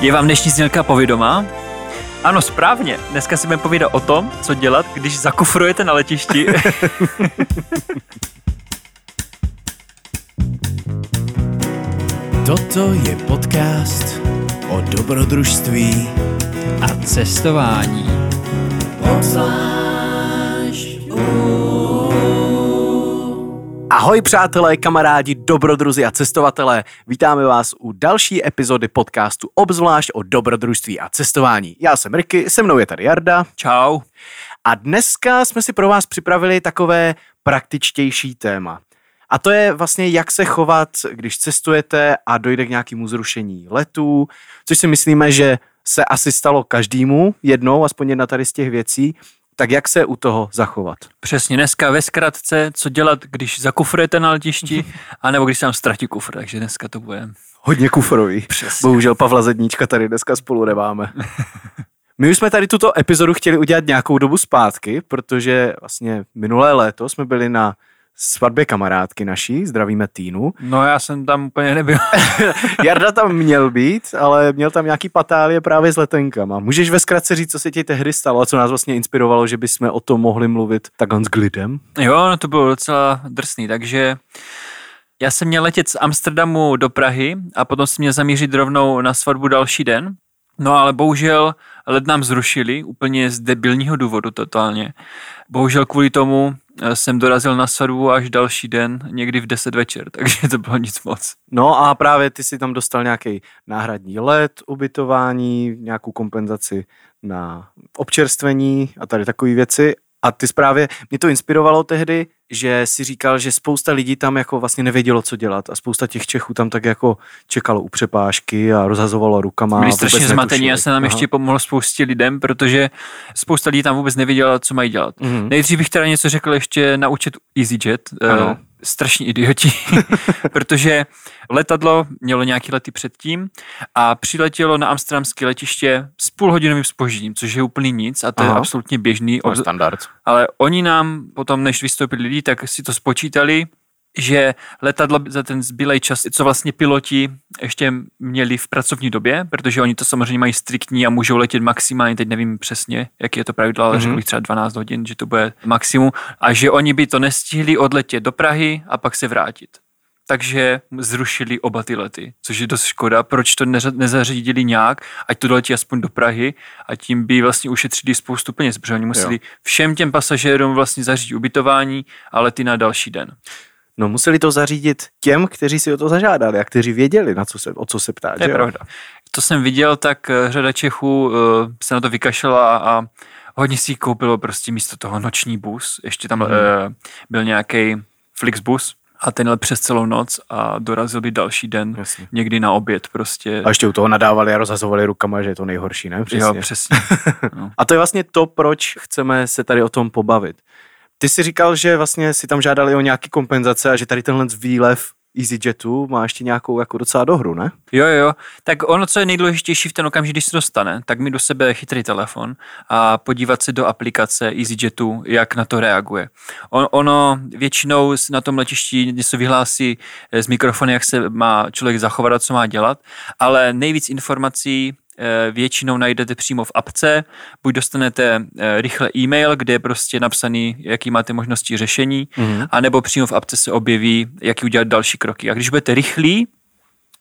Je vám dnešní znělka povědomá? Ano, správně. Dneska si budeme povídat o tom, co dělat, když zakufrujete na letišti. Toto je podcast o dobrodružství a cestování. Ahoj přátelé, kamarádi, dobrodruzi a cestovatelé. Vítáme vás u další epizody podcastu obzvlášť o dobrodružství a cestování. Já jsem Ricky, se mnou je tady Jarda. Čau. A dneska jsme si pro vás připravili takové praktičtější téma. A to je vlastně, jak se chovat, když cestujete a dojde k nějakému zrušení letů, což si myslíme, že se asi stalo každému jednou, aspoň jedna tady z těch věcí. Tak jak se u toho zachovat? Přesně, dneska ve zkratce, co dělat, když zakufrujete na letišti, anebo když se vám ztratí kufr, takže dneska to bude... Hodně kufrový. Přesně. Bohužel Pavla Zedníčka tady dneska spolu nemáme. My už jsme tady tuto epizodu chtěli udělat nějakou dobu zpátky, protože vlastně minulé léto jsme byli na svatbě kamarádky naší, zdravíme Týnu. No já jsem tam úplně nebyl. Jarda tam měl být, ale měl tam nějaký patálie právě s letenkama. Můžeš ve zkratce říct, co se ti tehdy stalo a co nás vlastně inspirovalo, že bychom o tom mohli mluvit takhle s glidem? Jo, no to bylo docela drsný, takže já jsem měl letět z Amsterdamu do Prahy a potom jsem měl zamířit rovnou na svatbu další den. No ale bohužel led nám zrušili, úplně z debilního důvodu totálně. Bohužel kvůli tomu jsem dorazil na svatbu až další den, někdy v 10 večer, takže to bylo nic moc. No a právě ty si tam dostal nějaký náhradní let, ubytování, nějakou kompenzaci na občerstvení a tady takové věci. A ty zprávě, mě to inspirovalo tehdy, že si říkal, že spousta lidí tam jako vlastně nevědělo, co dělat a spousta těch Čechů tam tak jako čekalo u přepážky a rozhazovalo rukama. Byli strašně zmatení, já jsem nám Aha. ještě pomohl spoustě lidem, protože spousta lidí tam vůbec nevěděla, co mají dělat. Mhm. Nejdřív bych teda něco řekl ještě naučit EasyJet. eh, Ano. Strašní idioti, protože letadlo mělo nějaký lety předtím a přiletělo na amsterdamské letiště s půlhodinovým spožděním, což je úplný nic a to Aha. je absolutně běžný. To je standard. Ale oni nám potom, než vystoupili lidi, tak si to spočítali, že letadlo za ten zbylej čas, co vlastně piloti ještě měli v pracovní době, protože oni to samozřejmě mají striktní a můžou letět maximálně, teď nevím přesně, jaký je to pravidlo, ale Mhm. mm-hmm. řekl bych třeba 12 hodin, že to bude maximum a že oni by to nestihli odletět do Prahy a pak se vrátit. Takže zrušili oba ty lety, což je dost škoda. Proč to nezařídili nějak, ať to doletí aspoň do Prahy a tím by vlastně ušetřili spoustu peněz, protože oni museli Jo. všem těm pasažérům vlastně zařídit ubytování a lety na další den. No museli to zařídit těm, kteří si o to zažádali a kteří věděli, na co se, o co se ptá. To je pravda. To jsem viděl, tak eh, řada Čechů eh, se na to vykašlela a hodně si koupilo prostě místo toho noční bus. Ještě tam eh, byl nějaký Flixbus a ten jel přes celou noc a dorazil by další den Jasně. někdy na oběd prostě. A ještě u toho nadávali a rozhazovali rukama, že je to nejhorší, ne? Přesně. Jo, přesně. No. A to je vlastně to, proč chceme se tady o tom pobavit. Ty jsi říkal, že vlastně si tam žádali o nějaký kompenzace a že tady tenhle výlev EasyJetu má ještě nějakou jako docela dohru, ne? Jo, jo. Tak ono, co je nejdůležitější v ten okamžik, když se dostane, tak mi do sebe chytrý telefon a podívat se do aplikace EasyJetu, jak na to reaguje. On, ono většinou na tom letišti něco vyhlásí eh, z mikrofonu, jak se má člověk zachovat a co má dělat, ale nejvíc informací většinou najdete přímo v apce, buď dostanete eh, rychle e-mail, kde je prostě napsaný, jaký máte možnosti řešení, Mhm. anebo přímo v apce se objeví, jaký udělat další kroky. A když budete rychlí,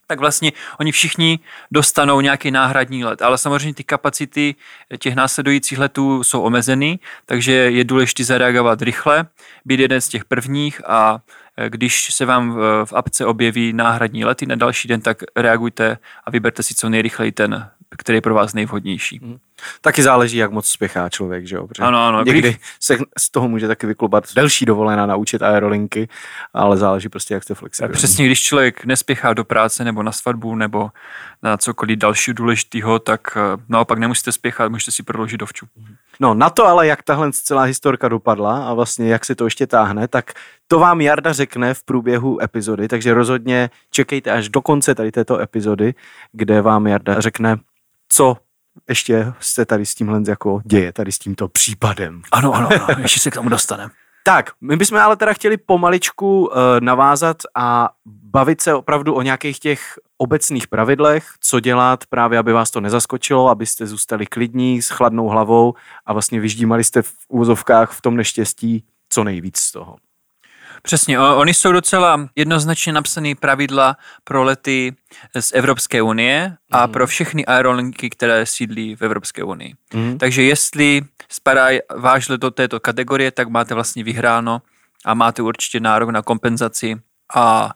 tak vlastně oni všichni dostanou nějaký náhradní let. Ale samozřejmě ty kapacity těch následujících letů jsou omezeny, takže je důležité zareagovat rychle, být jeden z těch prvních a eh, když se vám v, v apce objeví náhradní lety na další den, tak reagujte a vyberte si co nejrychleji ten, který je pro vás nejvhodnější. Taky záleží, jak moc spěchá člověk, že jo? Protože Ano, ano. Někdy Když- se z toho může taky vyklubat delší dovolená naučit aerolinky, ale záleží prostě, jak jste flexibilní. Přesně, když člověk nespěchá do práce nebo na svatbu nebo na cokoliv dalšího důležitého, tak eh, naopak nemusíte spěchat, můžete si prodloužit dovču. No na to ale, jak tahle celá historka dopadla a vlastně jak se to ještě táhne, tak to vám Jarda řekne v průběhu epizody, takže rozhodně čekejte až do konce tady této epizody, kde vám Jarda řekne, co ještě se tady s tímhle jako děje, tady s tímto případem. Ano, ano, ano, ještě se k tomu dostaneme. Tak, my bychom ale teda chtěli pomaličku uh, navázat a bavit se opravdu o nějakých těch obecných pravidlech, co dělat právě, aby vás to nezaskočilo, abyste zůstali klidní, s chladnou hlavou a vlastně vyždímali jste v úzovkách v tom neštěstí co nejvíc z toho. Přesně, oni jsou docela jednoznačně napsané pravidla pro lety z Evropské unie a mm. pro všechny aerolinky, které sídlí v Evropské unii. Mm. Takže jestli spadá váš let do této kategorie, tak máte vlastně vyhráno a máte určitě nárok na kompenzaci a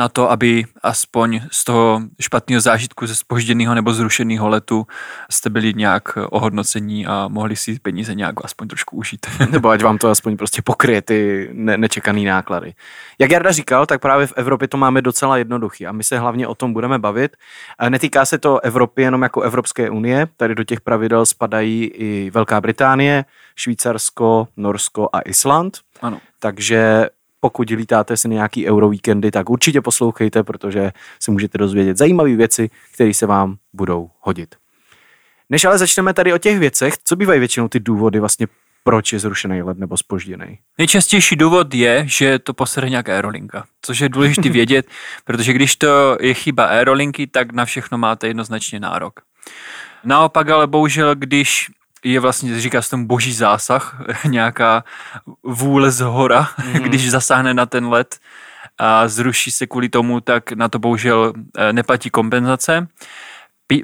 na to, aby aspoň z toho špatného zážitku ze spožděného nebo zrušeného letu jste byli nějak ohodnocení a mohli si peníze nějak aspoň trošku užít. nebo ať vám to aspoň prostě pokryje ty ne- nečekané náklady. Jak Jarda říkal, tak právě v Evropě to máme docela jednoduchý a my se hlavně o tom budeme bavit. Netýká se to Evropy jenom jako Evropské unie, tady do těch pravidel spadají i Velká Británie, Švýcarsko, Norsko a Island. Ano. Takže pokud lítáte si na nějaký eurovíkendy, tak určitě poslouchejte, protože si můžete dozvědět zajímavé věci, které se vám budou hodit. Než ale začneme tady o těch věcech, co bývají většinou ty důvody vlastně, proč je zrušený let nebo spožděný? Nejčastější důvod je, že to posere nějaká aerolinka, což je důležité vědět, protože když to je chyba aerolinky, tak na všechno máte jednoznačně nárok. Naopak ale bohužel, když je vlastně, říká se tomu boží zásah, nějaká vůle z hora, mm-hmm. když zasáhne na ten let a zruší se kvůli tomu, tak na to bohužel eh, neplatí kompenzace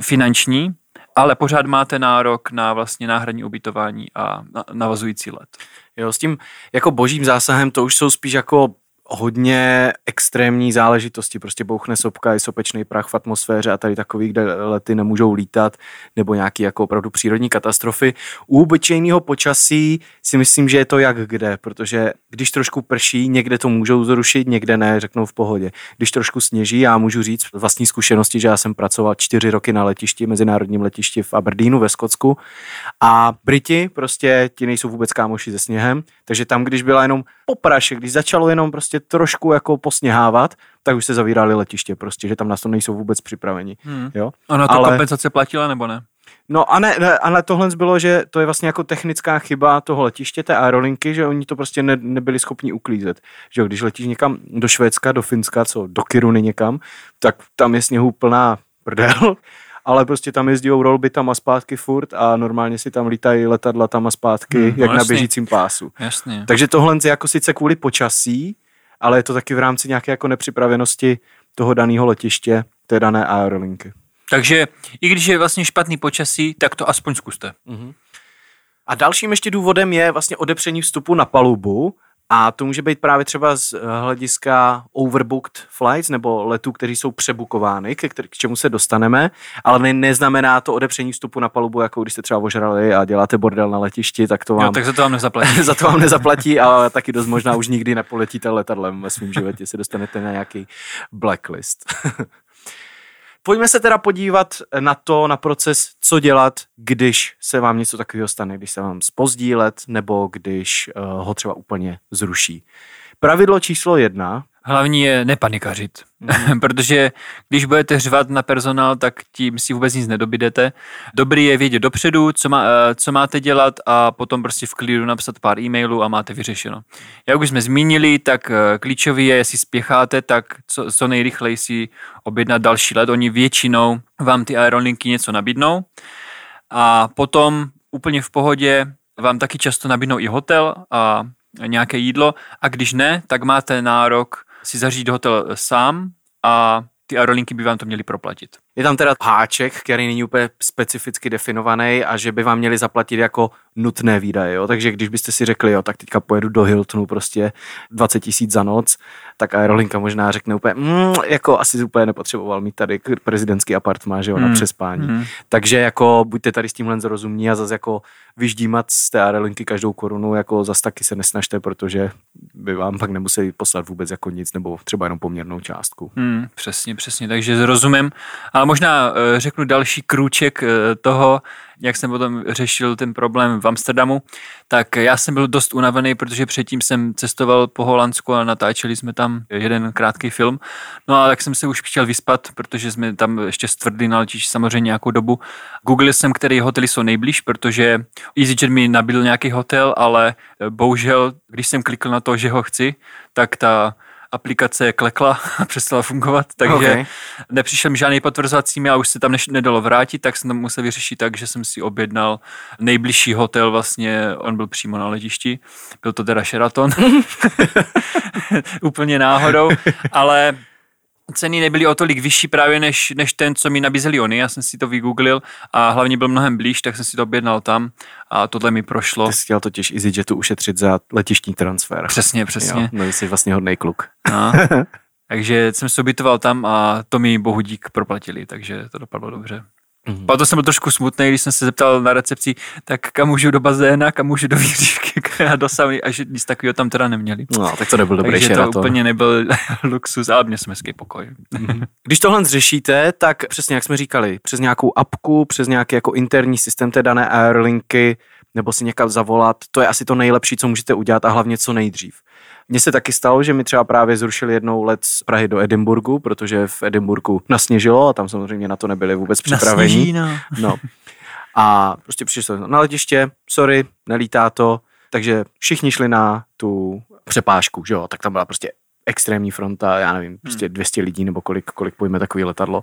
finanční, ale pořád máte nárok na vlastně náhradní ubytování a navazující let. Jo, s tím jako božím zásahem to už jsou spíš jako hodně extrémní záležitosti, prostě bouchne sopka, je sopečný prach v atmosféře a tady takový, kde lety nemůžou lítat, nebo nějaký jako opravdu přírodní katastrofy. U obyčejného počasí si myslím, že je to jak kde, protože když trošku prší, někde to můžou zrušit, někde ne, řeknou v pohodě. Když trošku sněží, já můžu říct vlastní zkušenosti, že já jsem pracoval čtyři roky na letišti, mezinárodním letišti v Aberdeenu ve Skotsku a Briti prostě ti nejsou vůbec kámoši se sněhem, takže tam, když byla jenom popraše, když začalo jenom prostě trošku jako posněhávat, tak už se zavírali letiště prostě, že tam na to nejsou vůbec připraveni. Hmm. Jo? A na to Ale... kompenzace platila nebo ne? No a ne, ne, ale tohle bylo, že to je vlastně jako technická chyba toho letiště, té aerolinky, že oni to prostě ne, nebyli schopni uklízet. Že když letíš někam do Švédska, do Finska, co do Kiruny někam, tak tam je sněhu plná prdel ale prostě tam jezdí rolby tam a zpátky furt a normálně si tam lítají letadla tam a zpátky, hmm, jak no, na běžícím pásu. Jasně. Takže tohle je jako sice kvůli počasí, ale je to taky v rámci nějaké jako nepřipravenosti toho daného letiště, té dané aerolinky. Takže i když je vlastně špatný počasí, tak to aspoň zkuste. Mm-hmm. A dalším ještě důvodem je vlastně odepření vstupu na palubu, a to může být právě třeba z hlediska overbooked flights nebo letů, kteří jsou přebukovány, k, k čemu se dostaneme, ale ne, neznamená to odepření vstupu na palubu, jako když jste třeba ožrali a děláte bordel na letišti, tak to vám... Jo, tak za to vám nezaplatí. za to vám nezaplatí a taky dost možná už nikdy nepoletíte letadlem ve svém životě, se dostanete na nějaký blacklist. Pojďme se teda podívat na to, na proces, co dělat, když se vám něco takového stane, když se vám spozdí let nebo když uh, ho třeba úplně zruší. Pravidlo číslo jedna. Hlavní je nepanikařit, mm. protože když budete řvat na personál, tak tím si vůbec nic nedobídete. Dobrý je vědět dopředu, co, má, eh, co máte dělat a potom prostě v klidu napsat pár e-mailů a máte vyřešeno. Jak už jsme zmínili, tak eh, klíčový je, jestli spěcháte, tak co, co nejrychleji si objednat další let. Oni většinou vám ty aerolinky něco nabídnou a potom úplně v pohodě vám taky často nabídnou i hotel a nějaké jídlo a když ne, tak máte nárok si zařídit hotel sám a ty aerolinky by vám to měly proplatit. Je tam teda háček, který není úplně specificky definovaný a že by vám měli zaplatit jako nutné výdaje. Jo? Takže když byste si řekli, jo, tak teďka pojedu do Hiltonu prostě 20 tisíc za noc, tak aerolinka možná řekne úplně, mm, jako asi úplně nepotřeboval mít tady prezidentský apartmán, že jo, na hmm. přespání. Hmm. Takže jako buďte tady s tímhle zrozumní a zase jako vyždímat z té aerolinky každou korunu, jako zase taky se nesnažte, protože by vám pak nemuseli poslat vůbec jako nic nebo třeba jenom poměrnou částku. Hmm, přesně, přesně, takže zrozumím. Ale možná eh, řeknu další krůček eh, toho, jak jsem potom řešil ten problém v Amsterdamu, tak já jsem byl dost unavený, protože předtím jsem cestoval po Holandsku a natáčeli jsme tam jeden krátký film. No a tak jsem se už chtěl vyspat, protože jsme tam ještě stvrdli na letišti samozřejmě nějakou dobu. Google jsem, který hotely jsou nejblíž, protože EasyJet mi nabídl nějaký hotel, ale bohužel, když jsem klikl na to, že ho chci, tak ta aplikace klekla a přestala fungovat, takže okay. nepřišel mi žádný potvrzovací a už se tam než, nedalo vrátit, tak jsem to musel vyřešit tak, že jsem si objednal nejbližší hotel, vlastně on byl přímo na letišti, byl to teda Sheraton, úplně náhodou, ale ceny nebyly o tolik vyšší právě než, než ten, co mi nabízeli oni. Já jsem si to vygooglil a hlavně byl mnohem blíž, tak jsem si to objednal tam a tohle mi prošlo. Ty jsi chtěl totiž EasyJetu ušetřit za letištní transfer. Přesně, přesně. Jo, no, jsi vlastně hodný kluk. No. takže jsem se ubytoval tam a to mi bohu dík proplatili, takže to dopadlo dobře. Mm. Proto jsem byl trošku smutný, když jsem se zeptal na recepci, tak kam můžu do bazéna, kam můžu do výřivky a do sauny a že nic takového tam teda neměli. No, tak to nebyl dobrý Takže to úplně nebyl luxus, ale měl jsem hezký pokoj. Mm. Když tohle řešíte, tak přesně jak jsme říkali, přes nějakou apku, přes nějaký jako interní systém té dané aerolinky, nebo si někam zavolat, to je asi to nejlepší, co můžete udělat a hlavně co nejdřív. Mně se taky stalo, že mi třeba právě zrušili jednou let z Prahy do Edinburgu, protože v Edinburgu nasněžilo a tam samozřejmě na to nebyli vůbec připraveni. No. no. A prostě přišli na letiště, sorry, nelítá to, takže všichni šli na tu přepážku, že jo, tak tam byla prostě extrémní fronta, já nevím, prostě 200 hmm. lidí nebo kolik, kolik pojme takový letadlo.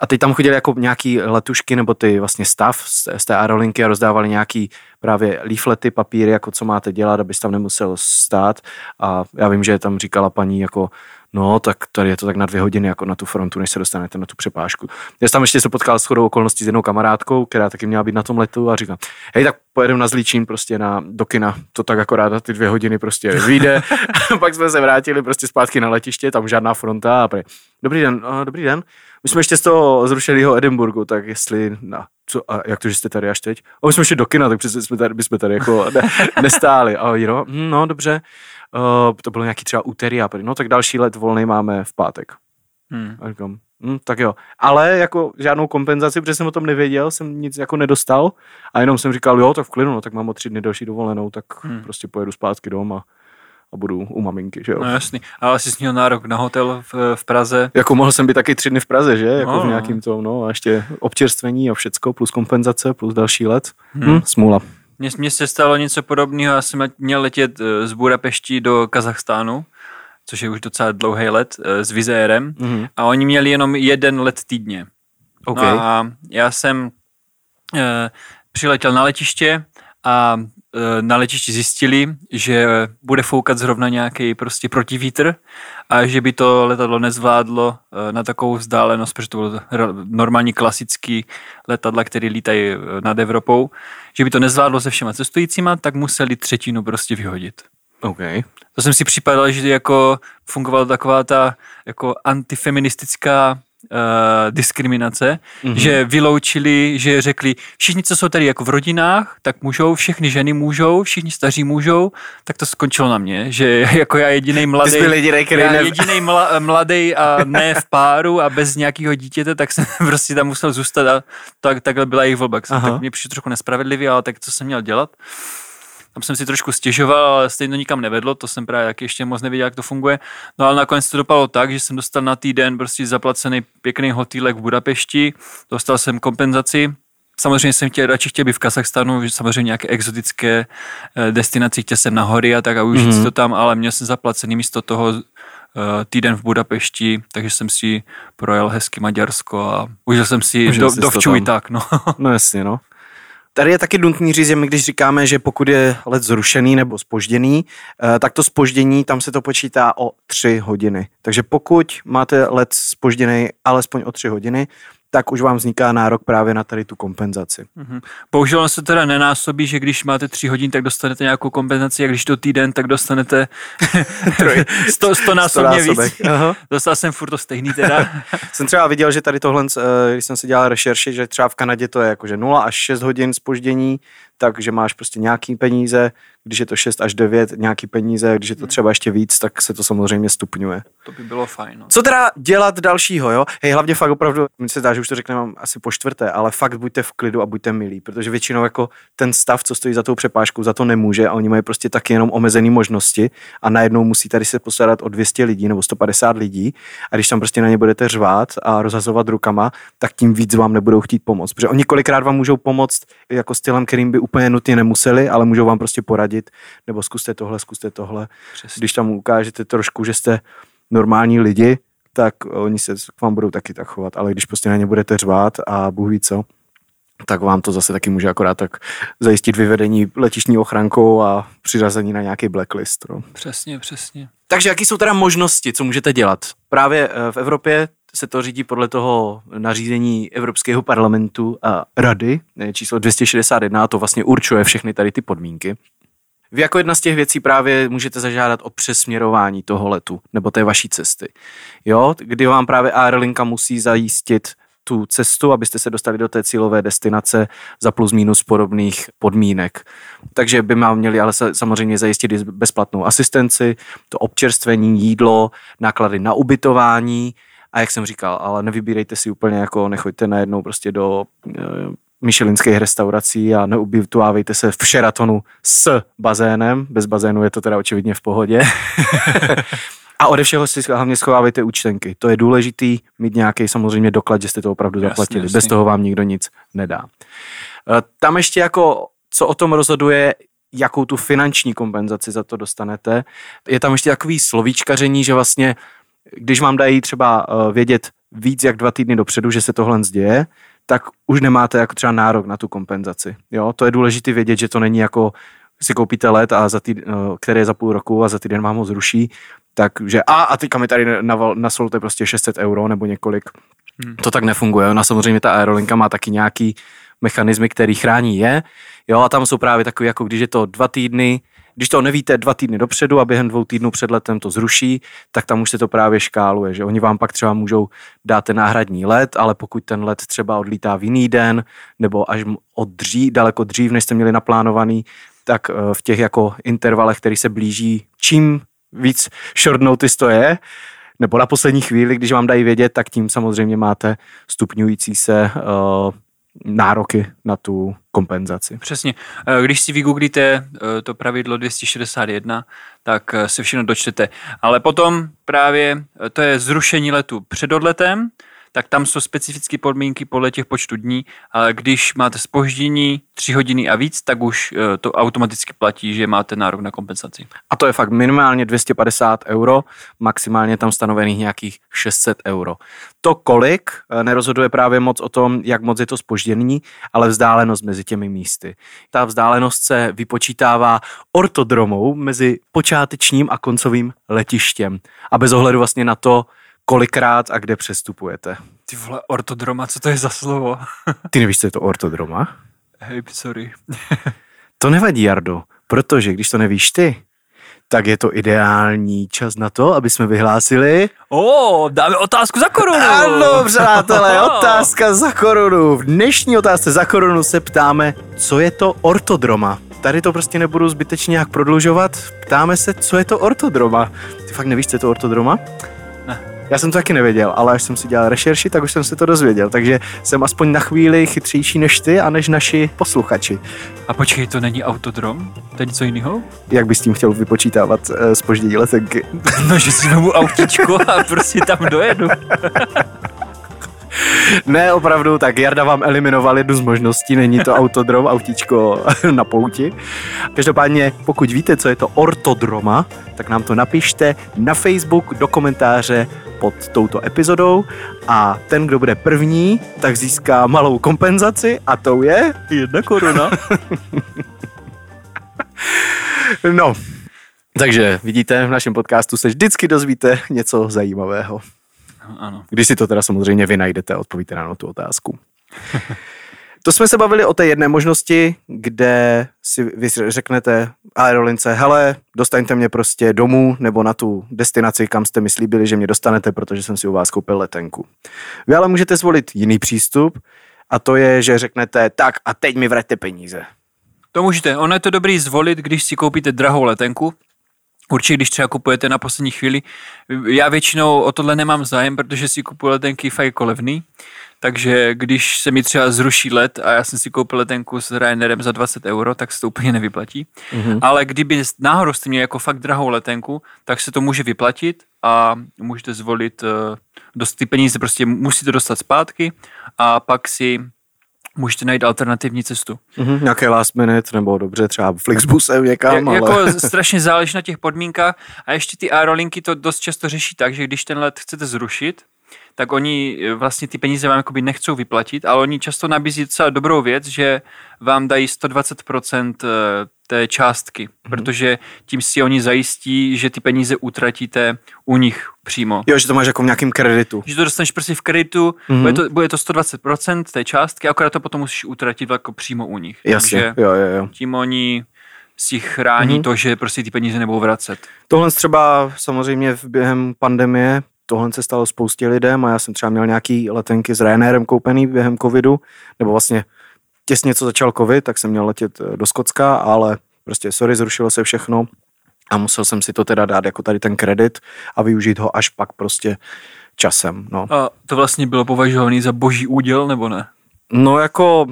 A teď tam chodili jako nějaký letušky nebo ty vlastně stav z, z té aerolinky a rozdávali nějaký právě leaflety, papíry, jako co máte dělat, abys tam nemusel stát. A já vím, že tam říkala paní jako no, tak tady je to tak na dvě hodiny jako na tu frontu, než se dostanete na tu přepážku. Já jsem tam ještě se potkal s chodou okolností s jednou kamarádkou, která taky měla být na tom letu a říkám, hej, tak pojedeme na Zlíčín prostě na, do kina, to tak akorát na ty dvě hodiny prostě vyjde. pak jsme se vrátili prostě zpátky na letiště, tam žádná fronta a pre, dobrý den, uh, dobrý den. My jsme ještě z toho zrušeného Edinburgu, tak jestli, no, co, a jak to, že jste tady až teď? A my jsme šli do kina, tak přece jsme tady, jsme tady jako ne, nestáli. A jo, no, hm, no dobře, uh, to bylo nějaký třeba úterý a no tak další let volný máme v pátek. Hmm. A říkám, hm, tak jo. Ale jako žádnou kompenzaci, protože jsem o tom nevěděl, jsem nic jako nedostal a jenom jsem říkal, jo, tak v klidu, no, tak mám o tři dny další dovolenou, tak hmm. prostě pojedu zpátky doma a budu u maminky, že jo. No jasný, ale jsi měl nárok na hotel v, v Praze. Jako mohl jsem být taky tři dny v Praze, že? Jako no, v nějakým tom, no a ještě občerstvení a všecko, plus kompenzace, plus další let. Hmm. Hm, smůla. Mně, mně se stalo něco podobného, já jsem měl letět eh, z Budapešti do Kazachstánu, což je už docela dlouhý let, eh, s Vizérem mm-hmm. a oni měli jenom jeden let týdně. Okay. No a já jsem e, přiletěl na letiště a na letišti zjistili, že bude foukat zrovna nějaký prostě protivítr a že by to letadlo nezvládlo e, na takovou vzdálenost, protože to bylo normální klasický letadla, který lítají e, nad Evropou, že by to nezvládlo se všema cestujícíma, tak museli třetinu prostě vyhodit. Okay. To jsem si připadal, že jako fungovala taková ta jako antifeministická uh, diskriminace, mm-hmm. že vyloučili, že řekli, všichni, co jsou tady jako v rodinách, tak můžou, všechny ženy můžou, všichni staří můžou, tak to skončilo na mě, že jako já jediný mladý, jediný, já jediný mla, mladý a ne v páru a bez nějakého dítěte, tak jsem prostě tam musel zůstat a tak, takhle byla jejich volba. Tak mě přišlo trochu nespravedlivě, ale tak co jsem měl dělat? Tam jsem si trošku stěžoval, ale stejně nikam nevedlo, to jsem právě jak ještě moc nevěděl, jak to funguje. No ale nakonec to dopadlo tak, že jsem dostal na týden prostě zaplacený pěkný hotýlek v Budapešti, dostal jsem kompenzaci, Samozřejmě jsem chtěl, radši chtěl být v Kazachstanu, samozřejmě nějaké exotické eh, destinaci, chtěl jsem na hory a tak a užít mm-hmm. si to tam, ale měl jsem zaplacený místo toho uh, týden v Budapešti, takže jsem si projel hezky Maďarsko a užil jsem si užil do, dovču i tak. No. no jasně, no. Tady je taky nutný říct, že my když říkáme, že pokud je let zrušený nebo spožděný, eh, tak to spoždění, tam se to počítá o tři hodiny. Takže pokud máte let spožděný alespoň o tři hodiny, tak už vám vzniká nárok právě na tady tu kompenzaci. Mm-hmm. Bohužel se teda nenásobí, že když máte tři hodin, tak dostanete nějakou kompenzaci a když to týden, tak dostanete 100, 100 násobně víc. Aha. Dostal jsem furt to stejný teda. jsem třeba viděl, že tady tohle, eh, když jsem si dělal rešerši, že třeba v Kanadě to je jakože 0 až 6 hodin spoždění, takže máš prostě nějaký peníze, když je to 6 až 9 nějaký peníze, když je to třeba ještě víc, tak se to samozřejmě stupňuje. To by bylo fajn. No. Co teda dělat dalšího, jo? Hej, hlavně fakt opravdu, mi se zdá, že už to řekneme asi po čtvrté, ale fakt buďte v klidu a buďte milí, protože většinou jako ten stav, co stojí za tou přepážkou, za to nemůže a oni mají prostě taky jenom omezené možnosti a najednou musí tady se postarat o 200 lidí nebo 150 lidí a když tam prostě na ně budete řvát a rozhazovat rukama, tak tím víc vám nebudou chtít pomoct, protože oni kolikrát vám můžou pomoct jako stylem, kterým by úplně nutně nemuseli, ale můžou vám prostě poradit, nebo zkuste tohle, zkuste tohle. Přesně. Když tam ukážete trošku, že jste normální lidi, tak oni se k vám budou taky tak chovat, ale když prostě na ně budete řvát a Bůh ví co, tak vám to zase taky může akorát tak zajistit vyvedení letišní ochrankou a přiřazení na nějaký blacklist. No. Přesně, přesně. Takže jaký jsou teda možnosti, co můžete dělat? Právě eh, v Evropě se to řídí podle toho nařízení Evropského parlamentu a rady, číslo 261, a to vlastně určuje všechny tady ty podmínky. Vy jako jedna z těch věcí právě můžete zažádat o přesměrování toho letu, nebo té vaší cesty. Jo, kdy vám právě Aerolinka musí zajistit tu cestu, abyste se dostali do té cílové destinace za plus minus podobných podmínek. Takže by vám měli ale samozřejmě zajistit bezplatnou asistenci, to občerstvení, jídlo, náklady na ubytování, a jak jsem říkal, ale nevybírejte si úplně jako, nechoďte najednou prostě do e, myšelinských restaurací a neubytovávejte se v Sheratonu s bazénem. Bez bazénu je to teda očividně v pohodě. a ode všeho si hlavně schovávejte účtenky. To je důležitý mít nějaký samozřejmě doklad, že jste to opravdu zaplatili. Jasně, Bez toho vám nikdo nic nedá. E, tam ještě jako, co o tom rozhoduje, jakou tu finanční kompenzaci za to dostanete. Je tam ještě takový slovíčkaření, že vlastně když vám dají třeba uh, vědět víc jak dva týdny dopředu, že se tohle děje, tak už nemáte jako třeba nárok na tu kompenzaci. Jo, to je důležité vědět, že to není jako si koupíte let, a za týd, uh, který je za půl roku a za týden vám ho zruší, takže a, a teďka mi tady nasolujete prostě 600 euro nebo několik. Hmm. To tak nefunguje. Ona samozřejmě ta aerolinka má taky nějaký mechanismy, který chrání je. Jo, a tam jsou právě takové, jako když je to dva týdny, když to nevíte dva týdny dopředu a během dvou týdnů před letem to zruší, tak tam už se to právě škáluje, že oni vám pak třeba můžou dát ten náhradní let, ale pokud ten let třeba odlítá v jiný den nebo až od dřív, daleko dřív, než jste měli naplánovaný, tak eh, v těch jako intervalech, který se blíží, čím víc short notice to je, nebo na poslední chvíli, když vám dají vědět, tak tím samozřejmě máte stupňující se uh, nároky na tu kompenzaci. Přesně. Eh, když si vygooglíte eh, to pravidlo 261, tak eh, se všechno dočtete. Ale potom právě to je zrušení letu před odletem, tak tam jsou specifické podmínky podle těch počtu dní, ale když máte spoždění 3 hodiny a víc, tak už eh, to automaticky platí, že máte nárok na kompenzaci. A to je fakt minimálně 250 euro, maximálně tam stanovených nějakých 600 euro. To kolik eh, nerozhoduje právě moc o tom, jak moc je to spoždění, ale vzdálenost mezi těmi místy. Ta vzdálenost se vypočítává ortodromou mezi počátečním a koncovým letištěm. A bez ohledu vlastně na to, kolikrát a kde přestupujete. Ty vole, ortodroma, co to je za slovo? Ty nevíš, co je to ortodroma? Hej, sorry. to nevadí, Jardo, protože když to nevíš ty, tak je to ideální čas na to, aby jsme vyhlásili... O, dáme otázku za korunu. Ano, přátelé, otázka za korunu. V dnešní otázce za korunu se ptáme, co je to ortodroma. Tady to prostě nebudu zbytečně jak prodlužovat. Ptáme se, co je to ortodroma. Ty fakt nevíš, co je to ortodroma? Já jsem to taky nevěděl, ale až jsem si dělal rešerši, tak už jsem se to dozvěděl. Takže jsem aspoň na chvíli chytřejší než ty a než naši posluchači. A počkej, to není autodrom? To je něco jiného? Jak bys tím chtěl vypočítávat uh, eh, spoždění letenky? no, že si vezmu autičko a prostě tam dojedu. ne, opravdu, tak Jarda vám eliminoval jednu z možností, není to autodrom, autíčko na pouti. Každopádně, pokud víte, co je to ortodroma, tak nám to napište na Facebook do komentáře pod touto epizodou a ten, kdo bude první, tak získá malou kompenzaci a to je... Jedna koruna. no, takže vidíte, v našem podcastu se vždycky dozvíte něco zajímavého. Ano. Když si to teda samozřejmě vy najdete a odpovíte na tu otázku. To jsme se bavili o té jedné možnosti, kde si vy řeknete aerolince, hele, dostaňte mě prostě domů nebo na tu destinaci, kam jste mi slíbili, že mě dostanete, protože jsem si u vás koupil letenku. Vy ale můžete zvolit jiný přístup a to je, že řeknete, tak a teď mi vraťte peníze. To můžete. Ono je to dobrý zvolit, když si koupíte drahou letenku, Určitě, když třeba kupujete na poslední chvíli. Já většinou o tohle nemám zájem, protože si kupuju letenky fakt jako levný. Takže když se mi třeba zruší let a já jsem si koupil letenku s Ryanerem za 20 euro, tak se to úplně nevyplatí. Mm-hmm. Ale kdyby náhodou jste měli jako fakt drahou letenku, tak se to může vyplatit a můžete zvolit, eh, dost ty peníze prostě musíte dostat zpátky a pak si můžete najít alternativní cestu. Mm-hmm, nějaké last minute, nebo dobře, třeba Flixbusem někam, Je, ale... Jako strašně záleží na těch podmínkách a ještě ty aerolinky to dost často řeší tak, že když ten let chcete zrušit, tak oni eh, vlastně ty peníze vám jakoby nechcou vyplatit, ale oni často nabízí docela dobrou věc, že vám dají 120% eh, té částky, mm-hmm. protože tím si oni zajistí, že ty peníze utratíte u nich přímo. Jo, že to máš jako v nějakém kreditu. Že to dostaneš prostě v kreditu, mm-hmm. bude, to, bude to 120% té částky, akorát to potom musíš utratit jako přímo u nich. Jasně, Takže jo, jo, jo. tím oni si chrání mm-hmm. to, že prostě ty peníze nebudou vracet. Tohle třeba samozřejmě v během pandemie tohle se stalo spoustě lidem a já jsem třeba měl nějaký letenky s Ryanairem koupený během covidu, nebo vlastně těsně co začal covid, tak jsem měl letět eh, do Skocka, ale prostě sorry, zrušilo se všechno a musel jsem si to teda dát jako tady ten kredit a využít ho až pak prostě časem. No. A to vlastně bylo považovaný za boží úděl, nebo ne? No jako,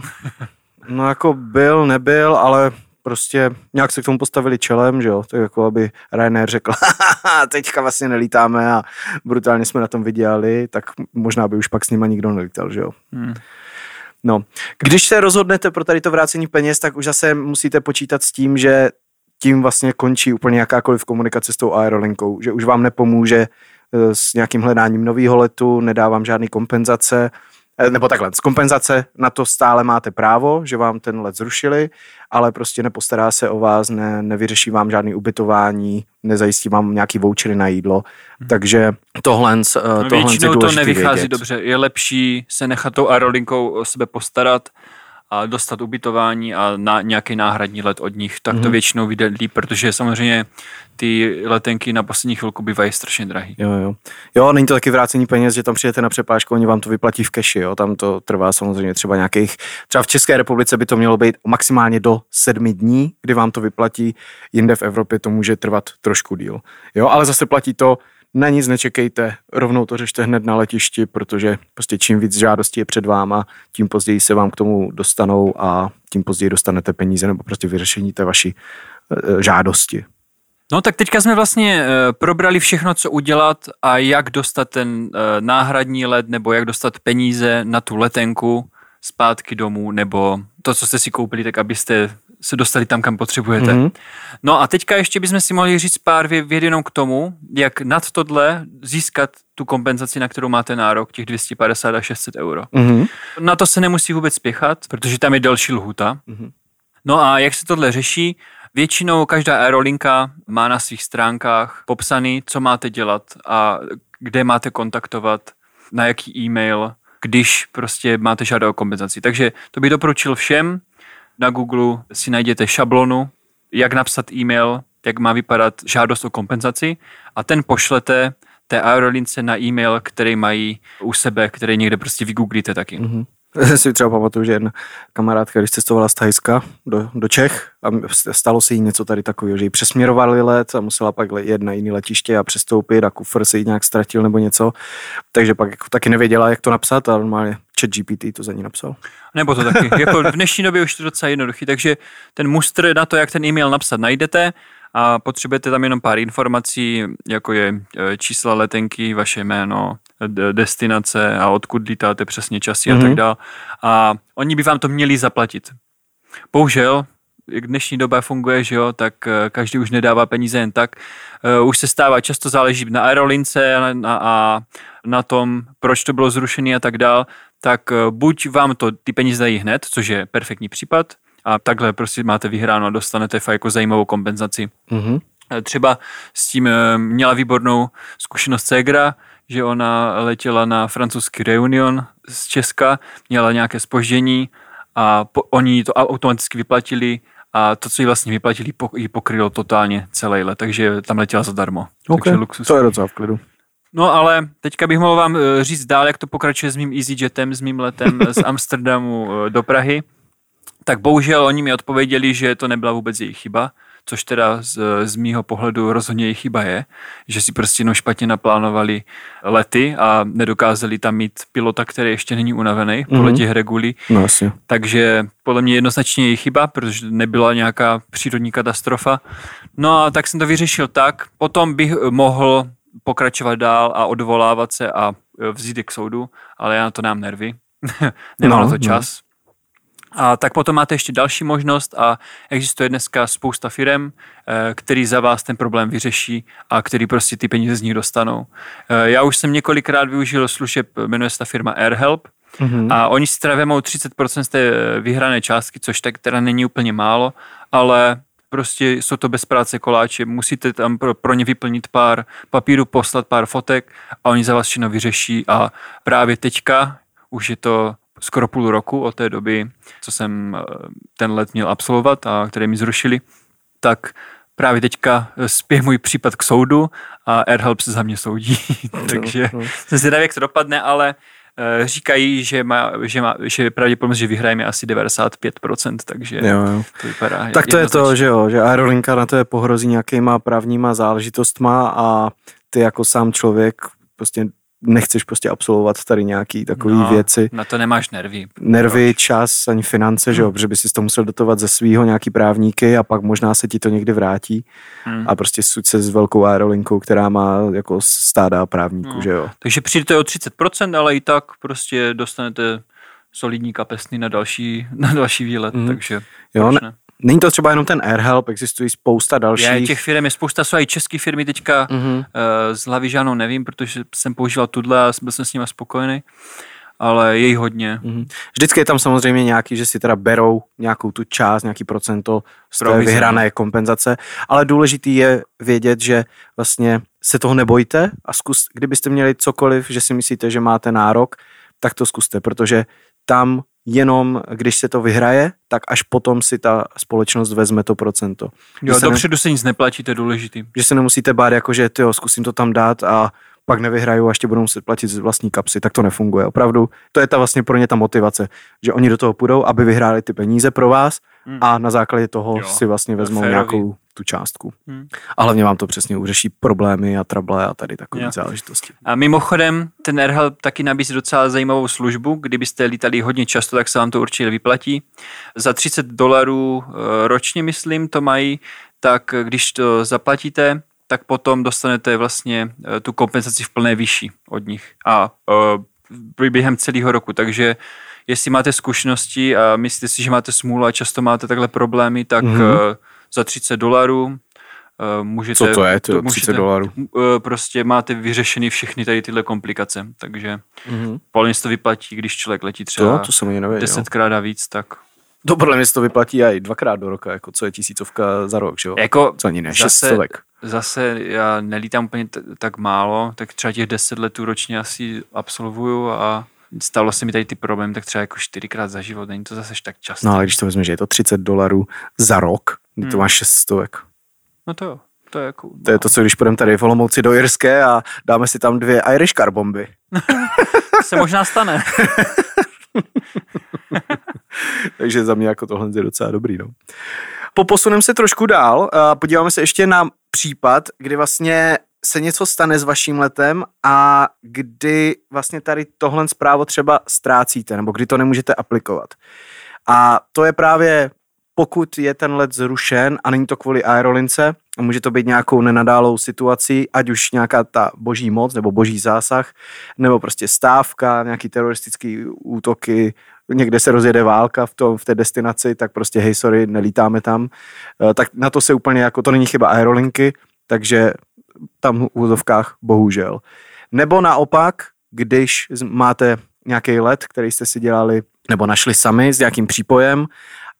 no jako byl, nebyl, ale prostě nějak se k tomu postavili čelem, že jo, tak jako aby Ryanair řekl, teďka vlastně nelítáme a brutálně jsme na tom vydělali, tak možná by už pak s nima nikdo nelítal, že jo. Hmm. No, když se rozhodnete pro tady to vrácení peněz, tak už zase musíte počítat s tím, že tím vlastně končí úplně jakákoliv komunikace s tou aerolinkou, že už vám nepomůže eh, s nějakým hledáním nového letu, nedá vám žádný kompenzace, nebo takhle, z kompenzace na to stále máte právo, že vám ten let zrušili, ale prostě nepostará se o vás, ne, nevyřeší vám žádný ubytování, nezajistí vám nějaký vouchery na jídlo, hmm. takže tohle, eh, no, tohle Většinou je to nevychází vědět. dobře, je lepší se nechat tou aerolinkou o sebe postarat, a dostat ubytování a na nějaký náhradní let od nich, tak to mm-hmm. většinou vyjde líp, protože samozřejmě ty letenky na poslední chvilku bývají strašně drahý. Jo, jo. Jo, není to taky vrácení peněz, že tam přijete na přepážku, oni vám to vyplatí v keši, jo. Tam to trvá samozřejmě třeba nějakých, třeba v České republice by to mělo být maximálně do sedmi dní, kdy vám to vyplatí, jinde v Evropě to může trvat trošku díl. Jo, ale zase platí to, na nic nečekejte, rovnou to řešte hned na letišti, protože prostě čím víc žádostí je před váma, tím později se vám k tomu dostanou a tím později dostanete peníze nebo prostě vyřešení té vaší e, žádosti. No tak teďka jsme vlastně e, probrali všechno, co udělat a jak dostat ten náhradní let nebo jak dostat peníze na tu letenku zpátky domů nebo to, co jste si koupili, tak abyste se dostali tam, kam potřebujete. Mm-hmm. No a teďka ještě bychom si mohli říct pár věd jenom k tomu, jak nad tohle získat tu kompenzaci, na kterou máte nárok, těch 250 a 600 euro. Mm-hmm. Na to se nemusí vůbec spěchat, protože tam je delší lhuta. Mm-hmm. No a jak se tohle řeší? Většinou každá aerolinka má na svých stránkách popsaný, co máte dělat a kde máte kontaktovat, na jaký e-mail, když prostě máte žádat o kompenzaci. Takže to bych doporučil všem, na Google si najděte šablonu, jak napsat e-mail, jak má vypadat žádost o kompenzaci a ten pošlete té aerolince na e-mail, který mají u sebe, který někde prostě vygooglíte taky. Mm-hmm. si třeba pamatuju, že jedna kamarádka, když cestovala z Thajska do, do Čech a stalo se jí něco tady takového, že jí přesměrovali let a musela pak jet na jiné letiště a přestoupit a kufr se jí nějak ztratil nebo něco, takže pak jako taky nevěděla, jak to napsat a normálně chat GPT to za ní napsal. Nebo to taky. jako v dnešní době už to docela jednoduchý, takže ten mustr na to, jak ten e-mail napsat, najdete a potřebujete tam jenom pár informací, jako je e, čísla letenky, vaše jméno, destinace a odkud lítáte přesně časy mm-hmm. a tak mhm. dále. A oni by vám to měli zaplatit. Bohužel, jak dnešní doba funguje, že jo, tak e, každý už nedává peníze jen tak. Uh, už se stává, často záleží na aerolince a na, a na tom, proč to bylo zrušené a tak dál, tak uh, buď vám to ty peníze dají hned, což je perfektní případ, a takhle prostě máte vyhráno a dostanete fakt jako zajímavou kompenzaci. Mm-hmm. Třeba s tím měla výbornou zkušenost Segra, že ona letěla na francouzský reunion z Česka, měla nějaké spoždění a po, oni to automaticky vyplatili a to, co jí vlastně vyplatili, jí pokrylo totálně celý let, takže tam letěla zadarmo. Okay. Takže luxus. To je docela v klidu. No ale teďka bych mohl vám eh, říct dál, jak to pokračuje s mým EasyJetem, s mým letem z Amsterdamu eh, do Prahy tak bohužel oni mi odpověděli, že to nebyla vůbec jejich chyba, což teda z, z mýho pohledu rozhodně jejich chyba je, že si prostě jenom špatně naplánovali lety a nedokázali tam mít pilota, který ještě není unavený mm-hmm. podle těch regulí. No asi. Takže podle mě jednoznačně jejich chyba, protože nebyla nějaká přírodní katastrofa. No a tak jsem to vyřešil tak. Potom bych mohl pokračovat dál a odvolávat se a vzít k soudu, ale já na to nám nervy. Nemám no, na to čas. No. A tak potom máte ještě další možnost a existuje dneska spousta firm, eh, který za vás ten problém vyřeší a který prostě ty peníze z nich dostanou. Eh, já už jsem několikrát využil služeb, jmenuje se ta firma AirHelp, Mm-hmm. A oni si teda vemou 30% z té vyhrané částky, což tak teda není úplně málo, ale prostě jsou to bez práce koláče, musíte tam pro, pro ně vyplnit pár papíru, poslat pár fotek a oni za vás všechno vyřeší a právě teďka už je to skoro půl roku od té doby, co jsem eh, ten let měl absolvovat a které mi zrušili, tak právě teďka spěje můj případ k soudu a AirHelp se za mě soudí. Takže no, no. jsem zvědavý, jak to dopadne, ale eh, říkají, že, má, že, má, že pravděpodobnost, že vyhrajeme asi 95%, takže jo, jo. to vypadá Tak to je to, že jo, že Aerolinka na to je pohrozí nějakýma právníma záležitostma a ty jako sám člověk prostě nechceš prostě absolvovat tady nějaký takový no, věci. Na to nemáš nervy. Nervy, Proč? čas, ani finance, hmm. že jo, protože by si to musel dotovat ze svého nějaký právníky a pak možná se ti to někdy vrátí hmm. a prostě suď se s velkou aerolinkou, která má jako stáda právníků, no. že jo. Takže přijdete o 30%, ale i tak prostě dostanete solidní kapesny na další, na další výlet, hmm. takže jo, ne, Není to třeba jenom ten AirHelp, existují spousta dalších. Já, těch firm je spousta, jsou i české firmy teďka, mm-hmm. z hlavy žádnou nevím, protože jsem používal tuhle a byl jsem s nimi spokojený, ale je jich hodně. Mm-hmm. Vždycky je tam samozřejmě nějaký, že si teda berou nějakou tu část, nějaký procento z té vyhrané kompenzace, ale důležitý je vědět, že vlastně se toho nebojte a zkus, kdybyste měli cokoliv, že si myslíte, že máte nárok, tak to zkuste, protože tam jenom když se to vyhraje, tak až potom si ta společnost vezme to procento. Jo, se dopředu ne... se nic neplatí, to je důležitý. Že se nemusíte bát, jako že tyjo, zkusím to tam dát a pak nevyhraju a ještě budou muset platit z vlastní kapsy, tak to nefunguje. Opravdu, to je ta vlastně pro ně ta motivace, že oni do toho půjdou, aby vyhráli ty peníze pro vás hmm. a na základě toho jo, si vlastně vezmou nějakou tu částku. Hmm. A hlavně vám to přesně uřeší problémy a trable a tady takové jo. záležitosti. A mimochodem, ten AirHelp taky nabízí docela zajímavou službu. Kdybyste lítali hodně často, tak se vám to určitě vyplatí. Za 30 dolarů eh, ročně, myslím, to mají, tak když to zaplatíte, tak potom dostanete vlastně eh, tu kompenzaci v plné výši od nich a uh, během celého roku. Takže jestli máte zkušenosti a myslíte si, že máte smůlu a často máte takhle problémy, tak mm-hmm. za 30 dolarů uh, můžete... Co to je, to 30 dolarů? Uh, prostě máte vyřešený všechny tady tyhle komplikace, takže mm-hmm. polně se to vyplatí, když člověk letí třeba to, to jsem nevěděl. desetkrát a víc, tak... To podle mě se to vyplatí i dvakrát do roka, jako co je tisícovka za rok, že jo? Jako co ani ne, zase, zase já nelítám úplně t- tak málo, tak třeba těch deset letů ročně asi absolvuju a stalo se mi tady ty problémy, tak třeba jako čtyřikrát za život, není to zase tak často. No ale když to vezmeš, že je to 30 dolarů za rok, hmm. to máš 600. No to jo. To je, jako, to je to, co když půjdeme tady v Olomouci do Jirské a dáme si tam dvě Irish car bomby. to se možná stane. Takže za mě jako tohle je docela dobrý. No. Poposuneme se trošku dál a podíváme se ještě na případ, kdy vlastně se něco stane s vaším letem a kdy vlastně tady tohle zprávo třeba ztrácíte, nebo kdy to nemůžete aplikovat. A to je právě, pokud je ten let zrušen a není to kvůli aerolince, a může to být nějakou nenadálou situací, ať už nějaká ta boží moc nebo boží zásah, nebo prostě stávka, nějaký teroristický útoky, někde se rozjede válka v, tom, v té destinaci, tak prostě hej, sorry, nelítáme tam. Eh, tak na to se úplně jako, to není chyba aerolinky, takže tam v úzovkách bohužel. Nebo naopak, když máte nějaký let, který jste si dělali nebo našli sami s nějakým přípojem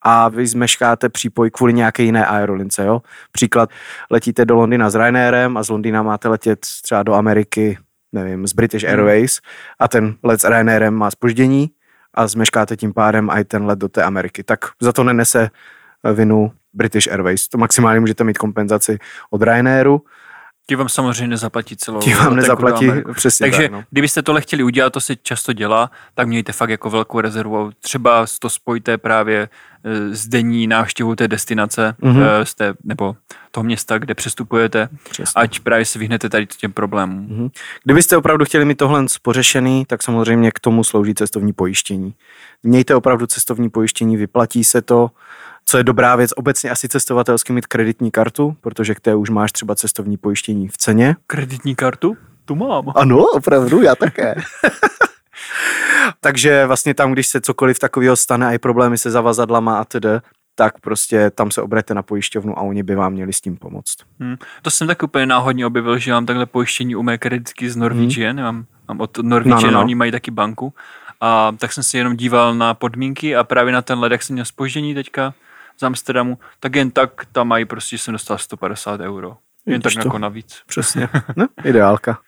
a vy zmeškáte přípoj kvůli nějaké jiné aerolince. Jo? Příklad, letíte do Londýna s Ryanairem a z Londýna máte letět třeba do Ameriky, nevím, z British hmm. Airways a ten let s Ryanairem má spoždění a zmeškáte tím pádem i ten let do té Ameriky. Tak za to nenese vinu British Airways. To maximálně můžete mít kompenzaci od Ryanairu Ti vám samozřejmě nezaplatí celou Ti vám nezaplatí, Ameriky. přesně Takže tak, no. kdybyste tohle chtěli udělat, to se často dělá, tak mějte fakt jako velkou rezervu. Třeba to spojte právě eh, s denní návštěvou té destinace, Mhm. mm-hmm. z té, nebo toho města, kde přestupujete, Přesně. ať právě se vyhnete tady těm problémům. Mhm. Kdybyste opravdu chtěli mít tohle pořešený, tak samozřejmě k tomu slouží cestovní pojištění. Mějte opravdu cestovní pojištění, vyplatí se to. Co je dobrá věc, obecně asi cestovatelsky mít kreditní kartu, protože k té už máš třeba cestovní pojištění v ceně. Kreditní kartu? Tu mám. Ano, opravdu, já také. Takže vlastně tam, když se cokoliv takového stane a i problémy se zavazadlama a td., tak prostě tam se obraťte na pojišťovnu a oni by vám měli s tím pomoct. Hmm. To jsem tak úplně náhodně objevil, že mám takhle pojištění u mé kreditky z Norwegian, hmm. mám, mám od Norwegian, No, no, no. oni mají taky banku. A tak jsem si jenom díval na podmínky a právě na ten led, jak jsem měl spoždění teďka z Amsterdamu, tak jen tak tam mají prostě, že jsem dostal 150 euro. Jen tak Vidíš to? jako navíc. Přesně. No, ideálka.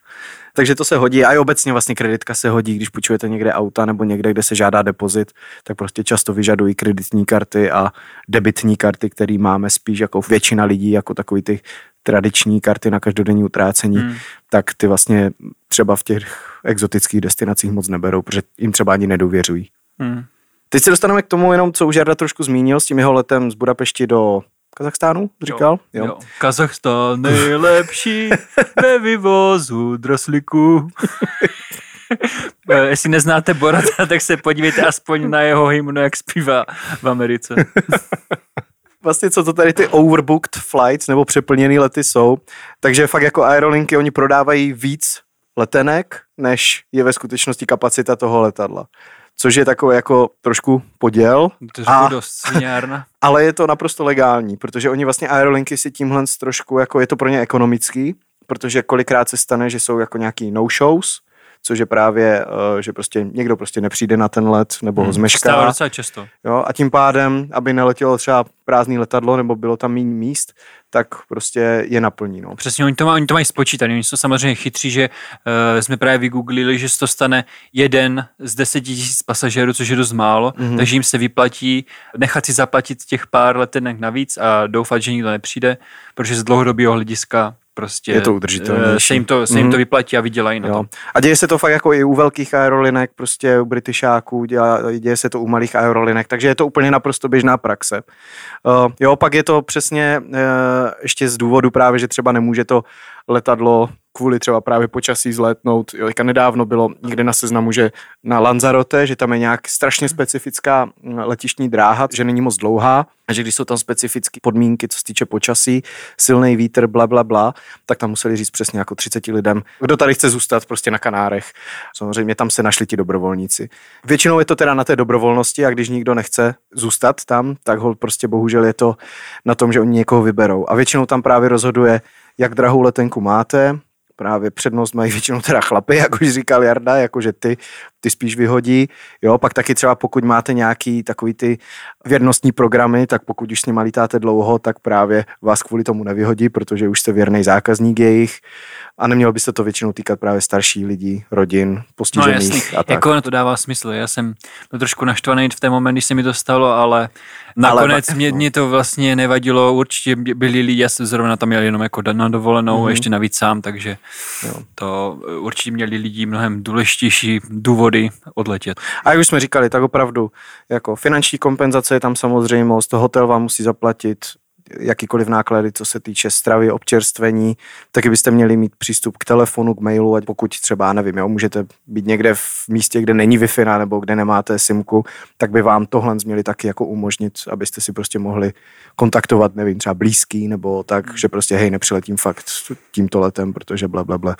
Takže to se hodí a i obecně vlastně kreditka se hodí, když půjčujete někde auta nebo někde, kde se žádá depozit, tak prostě často vyžadují kreditní karty a debitní karty, které máme spíš jako většina lidí, jako takový ty tradiční karty na každodenní utrácení, Hmm. tak ty vlastně třeba v těch exotických destinacích moc neberou, protože jim třeba ani nedůvěřují. Hmm. Teď se dostaneme k tomu jenom, co už Jarda trošku zmínil s tím jeho letem z Budapešti do Kazachstánu, říkal? Jo. Jo. Kazachstán nejlepší ve vývozu droslíků. Eh, Jestli neznáte Borata, tak se podívejte aspoň na jeho hymnu, jak zpívá v Americe. vlastně co to tady ty overbooked flights nebo přeplněný lety jsou. Takže fakt jako aerolinky, oni prodávají víc letenek, než je ve skutečnosti kapacita toho letadla. Což je takový jako trošku poděl, To A- je dost sviňárna. ale je to naprosto legální, protože oni vlastně aerolinky si tímhle trošku, jako je to pro ně ekonomický, protože kolikrát se stane, že jsou jako nějaký no-shows, což je právě, eh, že prostě někdo prostě nepřijde na ten let nebo ho Hmm. zmešká. Stává docela často. Jo, a tím pádem, aby neletělo třeba prázdný letadlo nebo bylo tam méně míst, tak prostě je naplní. No. Přesně, oni to, mají, oni to mají spočítané. Oni jsou samozřejmě chytří, že uh, jsme právě vygooglili, že se to stane jeden z deseti tisíc pasažérů, což je dost málo, Mhm. mm-hmm. takže jim se vyplatí nechat si zaplatit těch pár letenek navíc a doufat, že nikdo nepřijde, protože z dlouhodobého hlediska prostě Je to eh, udržitelnější. se jim to, se jim Mhm. to vyplatí a vydělají na Jo. to. A děje se to fakt jako i u velkých aerolinek, prostě u Britisháků, dělá, děje se to u malých aerolinek, takže je to úplně naprosto běžná praxe. Uh, jo, pak je to přesně uh, ještě z důvodu právě, že třeba nemůže to letadlo kvůli třeba právě počasí zlétnout. Jo, nedávno bylo někde na seznamu, že na Lanzarote, že tam je nějak strašně specifická mm, letištní dráha, že není moc dlouhá, a že když jsou tam specifické podmínky, co se týče počasí, silný vítr, bla, bla, bla, tak tam museli říct přesně jako 30 lidem, kdo tady chce zůstat prostě na Kanárech. Samozřejmě tam se našli ti dobrovolníci. Většinou je to teda na té dobrovolnosti a když nikdo nechce zůstat tam, tak ho prostě bohužel je to na tom, že oni někoho vyberou. A většinou tam právě rozhoduje, jak drahou letenku máte, právě přednost mají většinou teda chlapy, jak už říkal Jarda, jakože ty, ty spíš vyhodí. Jo, pak taky třeba pokud máte nějaký takový ty věrnostní programy, tak pokud už s nimi lítáte dlouho, tak právě vás kvůli tomu nevyhodí, protože už jste věrný zákazník jejich a nemělo by se to většinou týkat právě starší lidí, rodin, No postižených jasný, a tak. jako ono to dává smysl. Já jsem byl trošku naštvaný v ten moment, když se mi to stalo, ale nakonec Ale- mě, mě to vlastně nevadilo. Určitě byli lidi, já jsem zrovna tam měl jenom jako na dovolenou, Mhm. mm-hmm. ještě navíc sám, takže Jo. to eh, určitě měli lidi mnohem důležitější důvody odletět. A jak už jsme říkali, tak opravdu jako finanční kompenzace je tam samozřejmost, hotel vám musí zaplatit jakýkoliv náklady, co se týče stravy, občerstvení, taky byste měli mít přístup k telefonu, k mailu, ať pokud třeba, nevím, jo, můžete být někde v místě, kde není Wi-Fi nebo kde nemáte simku, tak by vám tohle měli taky jako umožnit, abyste si prostě mohli kontaktovat, nevím, třeba blízký, nebo tak, že prostě hej, nepřiletím fakt tímto letem, protože bla, bla, bla.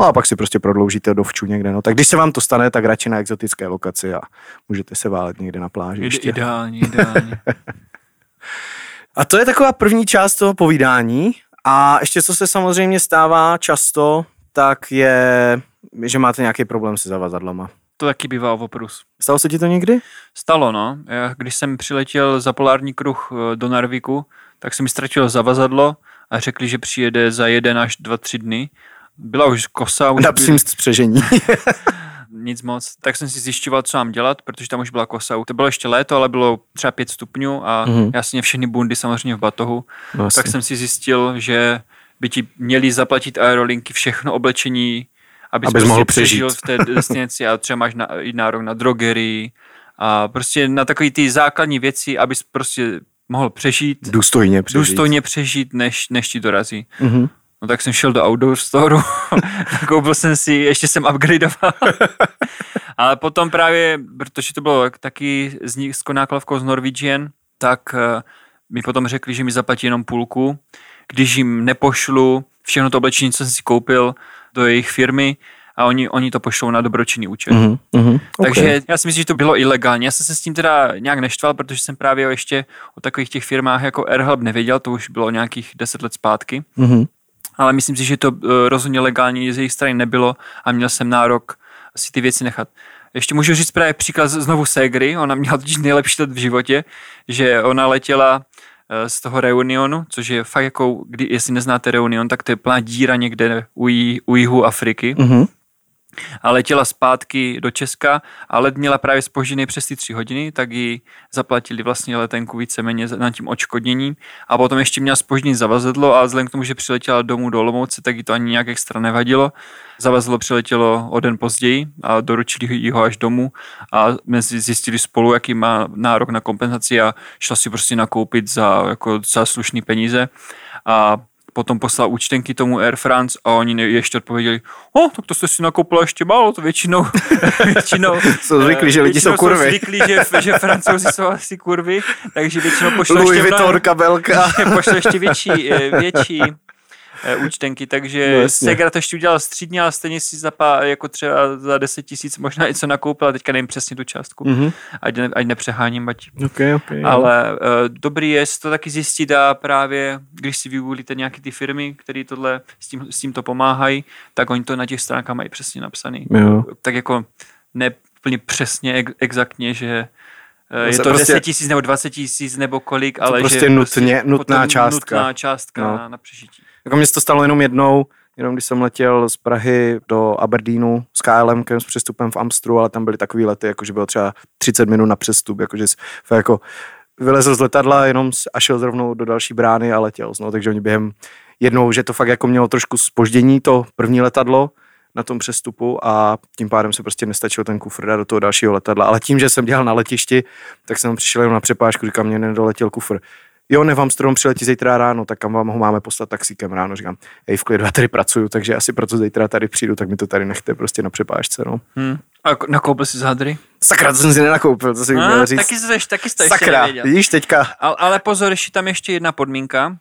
No a pak si prostě prodloužíte do vču někde, no. Tak když se vám to stane, tak radši na exotické lokaci a můžete se válet někde na pláži Ide, ještě. ideální, ideální. A to je taková první část toho povídání. A ještě co se samozřejmě stává často, tak je, že máte nějaký problém se zavazadlama. to taky bývá oprus. Stalo se ti to někdy? Stalo, no. Já, když jsem přiletěl za polární kruh eh, do Narviku, tak jsem mi ztratil zavazadlo a řekli, že přijede za jeden až dva, tři dny. Byla už kosa, už Na psím spřežení. nic moc. Tak jsem si zjišťoval, co mám dělat, protože tam už byla kosa. To bylo ještě léto, ale bylo třeba pět stupňů a Mhm. mm-hmm. měl všechny bundy samozřejmě v batohu. No, tak jsem si zjistil, že by ti měli zaplatit aerolinky všechno oblečení, abys, Abys prostě mohl přežil přežít. v té destinaci a třeba máš na, i nárok na drogerii a prostě na takové ty základní věci, abys prostě mohl přežít, Důstojně přežít. důstojně přežít, než, než ti dorazí. Mhm. No tak jsem šel do Outdoor Store, koupil jsem si, ještě jsem upgradeoval. Ale potom právě, protože to bylo taky z, ní- s konáklavkou z Norwegian, tak eh, mi potom řekli, že mi zaplatí jenom půlku. Když jim nepošlu všechno to oblečení, co jsem si koupil do jejich firmy, a oni, oni to pošlou na dobročinný účet. Mhm. Mhm. Takže Okay. já si myslím, že to bylo ilegální. Já jsem se s tím teda nějak neštval, protože jsem právě ještě o takových těch firmách jako AirHelp nevěděl, to už bylo nějakých deset let zpátky Mhm. Ale myslím si, že to eh, rozhodně legální z jejich strany nebylo a měl jsem nárok si ty věci nechat. Ještě můžu říct právě příklad znovu Segry, ona měla totiž nejlepší let v životě, že ona letěla eh, z toho Reunionu, což je fakt jako, kdy, jestli neznáte Reunion, tak to je plná díra někde u, jí, u jihu Afriky Mhm. A letěla zpátky do Česka a let měla právě spožděný přes ty tři hodiny, tak ji zaplatili vlastně letenku víceméně na tím očkodněním a potom ještě měla spožděný zavazadlo a vzhledem k tomu, že přiletěla domů do Olomouce, tak jí to ani nějak extra nevadilo. Zavazadlo přiletělo o den později a doručili jí ho až domů a mezi zjistili spolu, jaký má nárok na kompenzaci a šla si prostě nakoupit za jako za slušný peníze a potom poslal účtenky tomu Air France a oni ještě odpověděli, o, tak to jste si nakoupila ještě málo, to většinou, většinou Jsou zvyklí, že lidi jsou kurvy. zvyklí, že, že francouzi jsou asi kurvy, takže většinou Louis ještě, Vuitton kabelka. pošlo ještě větší, eh, větší eh, účtenky, takže No no. Segra to ještě udělal střídně, ale stejně si za pár, jako třeba za 10 tisíc možná něco nakoupila, teďka nevím přesně tu částku, Mhm. ať, ne, ať nepřeháním, ať Okay, okay. ale uh, dobrý je to taky zjistit a právě, když si vygooglíte nějaké ty firmy, které tohle s tím, s tím to pomáhají, tak oni to na těch stránkách mají přesně napsaný. Jo. Tak jako ne úplně přesně, ex- exaktně, že uh, je se to prostě- 10 tisíc nebo 20 tisíc nebo kolik, ale prostě že nutně- nutná potom částka. Nutná částka No. na, na přežití. Jako mě se to stalo jenom jednou, jenom když jsem letěl z Prahy do Aberdeenu s KLM s přestupem v Amstru, ale tam byly takový lety, jako že bylo třeba 30 minut na přestup, jakože jako vylezl z letadla jenom a šel zrovnou do další brány a letěl. No, takže oni během jednou, že to fakt jako mělo trošku spoždění to první letadlo na tom přestupu a tím pádem se prostě nestačil ten kufr dát do toho dalšího letadla. Ale tím, že jsem dělal na letišti, tak jsem přišel jenom na přepážku, říkám, mě nedoletěl kufr. Jo, ne, vám strom přiletí zítra ráno, tak kam vám ho máme poslat taxíkem ráno. Říkám, hej, v klidu, já tady pracuju, takže asi proto zítra tady přijdu, tak mi to tady nechte prostě na přepážce, no. Hmm. A ko- nakoupil si zádry? Sakra, to jsem si nenakoupil, to si měl říct. taky jsi, taky jsi ještě Sakra, nevěděl. vidíš teďka, Ale, ale pozor, ještě tam ještě jedna podmínka,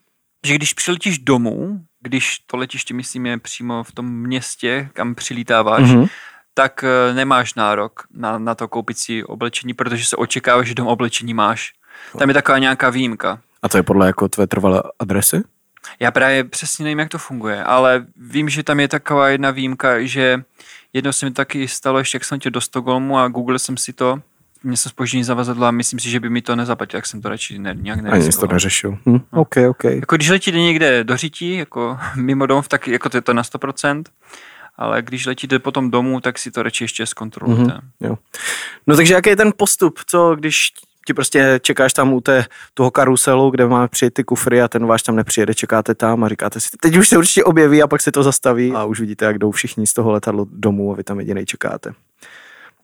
že když přiletíš domů, když to letiště, myslím, je přímo v tom městě, kam přilítáváš, Mhm. mm-hmm. tak eh, nemáš nárok na, na to koupit si oblečení, protože se očekává, že dom oblečení máš. Tam je taková nějaká výjimka. A to je podle jako tvé trvalé adresy? Já právě přesně nevím, jak to funguje, ale vím, že tam je taková jedna výjimka, že jednou se mi taky stalo, ještě jak jsem chtěl do Stockholmu a googlil jsem si to, mě se spoždění zavazadlo a myslím si, že by mi to nezaplatil, jak jsem to radši ne, nějak Ani jsi to neřešil. Hm, OK, OK. Jako když letíte někde do řití, jako mimo domov, tak jako to je to na 100%, ale když letíte potom domů, tak si to radši ještě zkontrolujte. Mm-hmm. Jo. No takže jaký je ten postup, co když ti prostě čekáš tam u té, toho karuselu, kde máme přijet ty kufry a ten váš tam nepřijede, čekáte tam a říkáte si, teď už se určitě objeví a pak se to zastaví a už vidíte, jak jdou všichni z toho letadla domů a vy tam jedinej čekáte.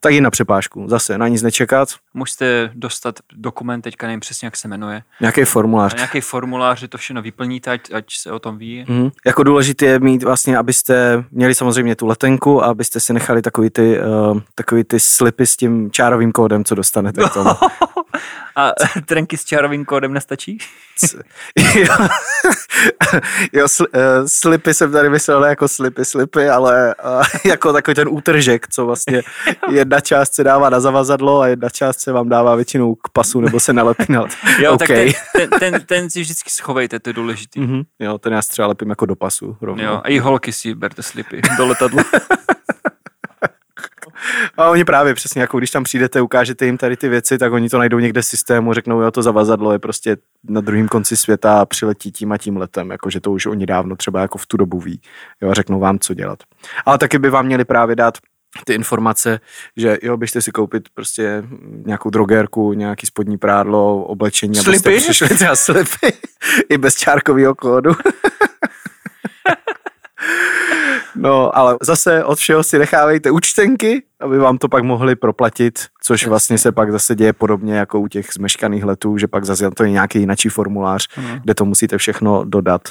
Tak i na přepážku, zase na nic nečekat, Musíte dostat dokument, teďka nevím přesně, jak se jmenuje, nějaký formulář. nějaký formulář, že to všechno vyplníte, ať, ať se o tom ví. Mhm. Jako důležité je mít vlastně, abyste měli samozřejmě tu letenku a abyste si nechali takový ty, uh, takový ty slipy s tím čárovým kódem, co dostanete k tomu. A trenky s čárovým kódem nestačí? jo, jo sl, uh, slipy jsem tady myslel jako slipy, slipy, ale uh, jako takový ten útržek, co vlastně jedna část se dává na zavazadlo a jedna část se vám dává většinou k pasu nebo se nalepí na... Jo, OK. tak ten, ten, ten, ten si vždycky schovejte, to je důležitý. Mhm, jo, ten já třeba lepím jako do pasu. Rovnou. Jo, a i holky si berte slipy do letadla. A oni právě přesně, jako když tam přijdete, ukážete jim tady ty věci, tak oni to najdou někde v systému, řeknou, jo, to zavazadlo je prostě na druhém konci světa a přiletí tím a tím letem, jakože to už oni dávno třeba jako v tu dobu ví. Jo, a řeknou vám, co dělat. Ale taky by vám měli právě dát ty informace, že jo, běžte si koupit prostě nějakou drogérku, nějaký spodní prádlo, oblečení, abyste Slipy? přišli třeba slipy i bez čárkového kódu. No, ale zase od všeho si nechávejte účtenky, aby vám to pak mohli proplatit, což vlastně se pak zase děje podobně jako u těch zmeškaných letů, že pak zase to je nějaký jiný formulář, mm. kde to musíte všechno dodat.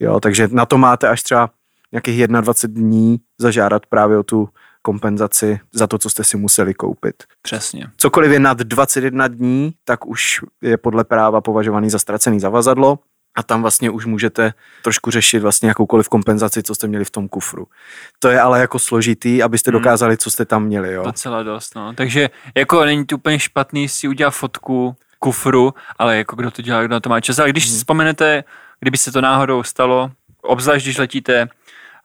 Jo, takže na to máte až třeba nějakých 21 dní zažádat právě o tu kompenzaci za to, co jste si museli koupit. Přesně. Cokoliv je nad 21 dní, tak už je podle práva považovaný za ztracený zavazadlo a tam vlastně už můžete trošku řešit vlastně jakoukoliv kompenzaci, co jste měli v tom kufru. To je ale jako složitý, abyste hmm. dokázali, co jste tam měli. Jo? Docela dost, no. Takže jako není to úplně špatný si udělat fotku kufru, ale jako kdo to dělá, kdo na to má čas. Ale když hmm. si vzpomenete, kdyby se to náhodou stalo, obzvlášť když letíte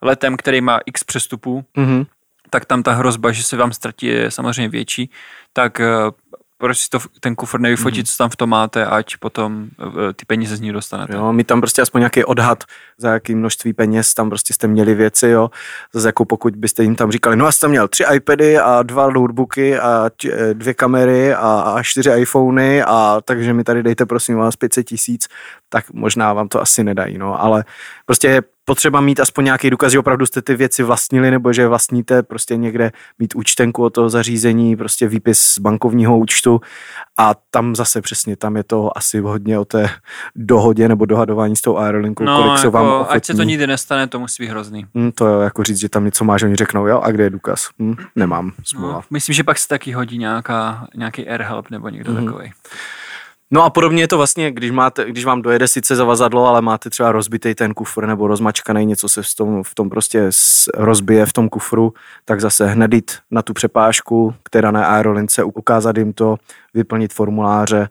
letem, který má x přestupů, hmm tak tam ta hrozba, že se vám ztratí, je samozřejmě větší, tak proč si to, ten kufr nevyfotit, mm. co tam v tom máte, ať potom eh, ty peníze z ní dostanete. Jo, my tam prostě aspoň nějaký odhad, za jaký množství peněz tam prostě jste měli věci, jo. Zase jako pokud byste jim tam říkali, no a jste měl tři iPady a dva notebooky a eh, dvě kamery a, a čtyři iPhony a takže mi tady dejte prosím vás 500 tisíc, tak možná vám to asi nedají, no, ale prostě potřeba mít aspoň nějaký důkaz, že opravdu jste ty věci vlastnili nebo že vlastníte, prostě někde mít účtenku o toho zařízení, prostě výpis z bankovního účtu a tam zase přesně, tam je to asi hodně o té dohodě nebo dohadování s tou aerolinkou, no, kolik jako, vám ochotní. Ať se to nikdy nestane, to musí být hrozný. Hmm, to je jako říct, že tam něco máš, oni řeknou, jo, a kde je důkaz? Hmm, nemám, smůla. No, myslím, že pak se taky hodí nějaká, nějaký AirHelp nebo někdo mm. takový. No a podobně je to vlastně, když, máte, když vám dojede sice zavazadlo, ale máte třeba rozbitý ten kufr nebo rozmačkaný, něco se v tom, v tom prostě rozbije v tom kufru, tak zase hned jít na tu přepážku, která na aerolince, ukázat jim to, vyplnit formuláře.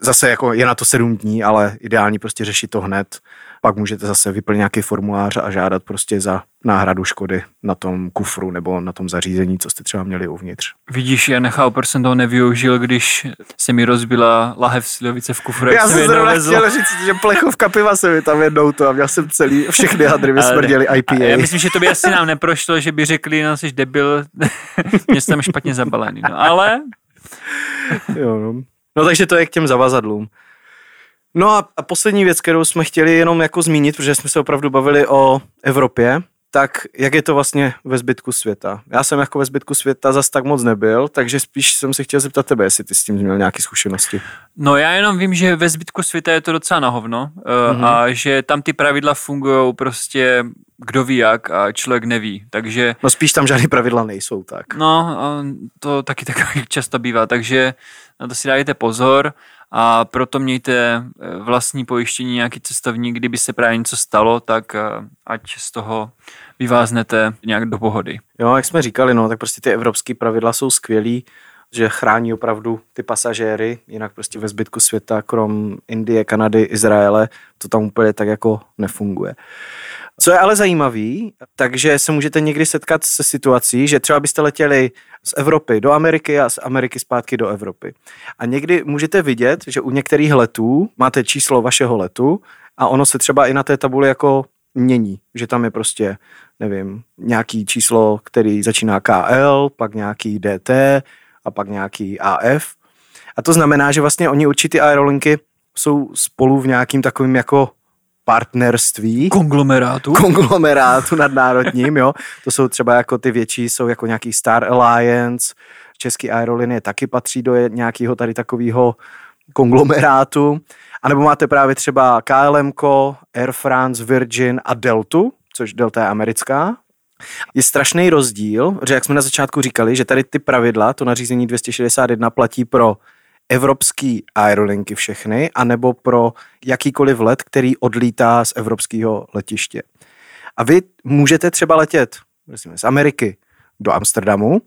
Zase jako je na to sedm dní, ale ideální prostě řešit to hned pak můžete zase vyplnit nějaký formulář a žádat prostě za náhradu škody na tom kufru nebo na tom zařízení, co jste třeba měli uvnitř. Vidíš, já nechal, proč jsem toho nevyužil, když se mi rozbila lahev slivovice v kufru. Já jsem zrovna chtěl říct, že plechovka piva se mi tam jednou to a měl jsem celý, všechny hadry mi smrděli IPA. Já myslím, že to by asi nám neprošlo, že by řekli, no jsi debil, mě jsem špatně zabalený. No, ale... jo, no. no takže to je k těm zavazadlům. No a, a poslední věc, kterou jsme chtěli jenom jako zmínit, protože jsme se opravdu bavili o Evropě, tak jak je to vlastně ve zbytku světa? Já jsem jako ve zbytku světa zas tak moc nebyl, takže spíš jsem se chtěl zeptat tebe, jestli ty s tím měl nějaké zkušenosti. No já jenom vím, že ve zbytku světa je to docela na hovno mm-hmm. a že tam ty pravidla fungují prostě kdo ví jak a člověk neví, takže... No spíš tam žádné pravidla nejsou, tak. No, to taky tak často bývá, takže na to si dajte pozor a proto mějte eh, vlastní pojištění, nějaký cestovní, kdyby se právě něco stalo, tak eh, ať z toho vyváznete nějak do pohody. Jo, jak jsme říkali, no, tak prostě ty evropské pravidla jsou skvělý, že chrání opravdu ty pasažéry, jinak prostě ve zbytku světa, krom Indie, Kanady, Izraele, to tam úplně tak jako nefunguje. Co je ale zajímavý, takže se můžete někdy setkat se situací, že třeba byste letěli z Evropy do Ameriky a z Ameriky zpátky do Evropy. A někdy můžete vidět, že u některých letů máte číslo vašeho letu a ono se třeba i na té tabuli jako mění, že tam je prostě, nevím, nějaký číslo, který začíná KL, pak nějaký DT a pak nějaký AF. A to znamená, že vlastně oni určitý aerolinky jsou spolu v nějakým takovým jako partnerství. Konglomerátu. Konglomerátu nadnárodním, jo. To jsou třeba jako ty větší, jsou jako nějaký Star Alliance, Český aerolinie taky patří do nějakého tady takového konglomerátu. A nebo máte právě třeba KLM, Air France, Virgin a Deltu, což Delta je americká. Je strašný rozdíl, že jak jsme na začátku říkali, že tady ty pravidla, to nařízení 261 platí pro evropský aerolinky všechny, anebo pro jakýkoliv let, který odlítá z evropského letiště. A vy můžete třeba letět z Ameriky do Amsterdamu,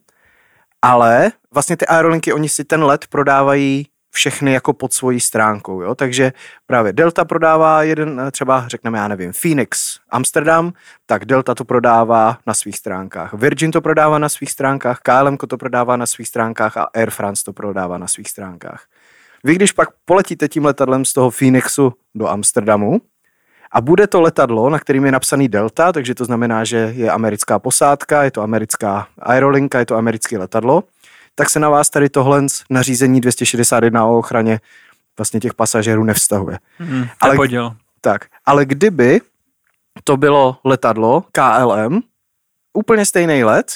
ale vlastně ty aerolinky, oni si ten let prodávají všechny jako pod svojí stránkou, jo? takže právě Delta prodává jeden, třeba řekneme, já nevím, Phoenix, Amsterdam, tak Delta to prodává na svých stránkách, Virgin to prodává na svých stránkách, KLM to prodává na svých stránkách a Air France to prodává na svých stránkách. Vy když pak poletíte tím letadlem z toho Phoenixu do Amsterdamu a bude to letadlo, na kterým je napsaný Delta, takže to znamená, že je americká posádka, je to americká aerolinka, je to americké letadlo, tak se na vás tady tohle nařízení 261 o ochraně vlastně těch pasažérů nevztahuje. Hmm, ale, poděl. Tak, ale kdyby to bylo letadlo KLM, úplně stejný let,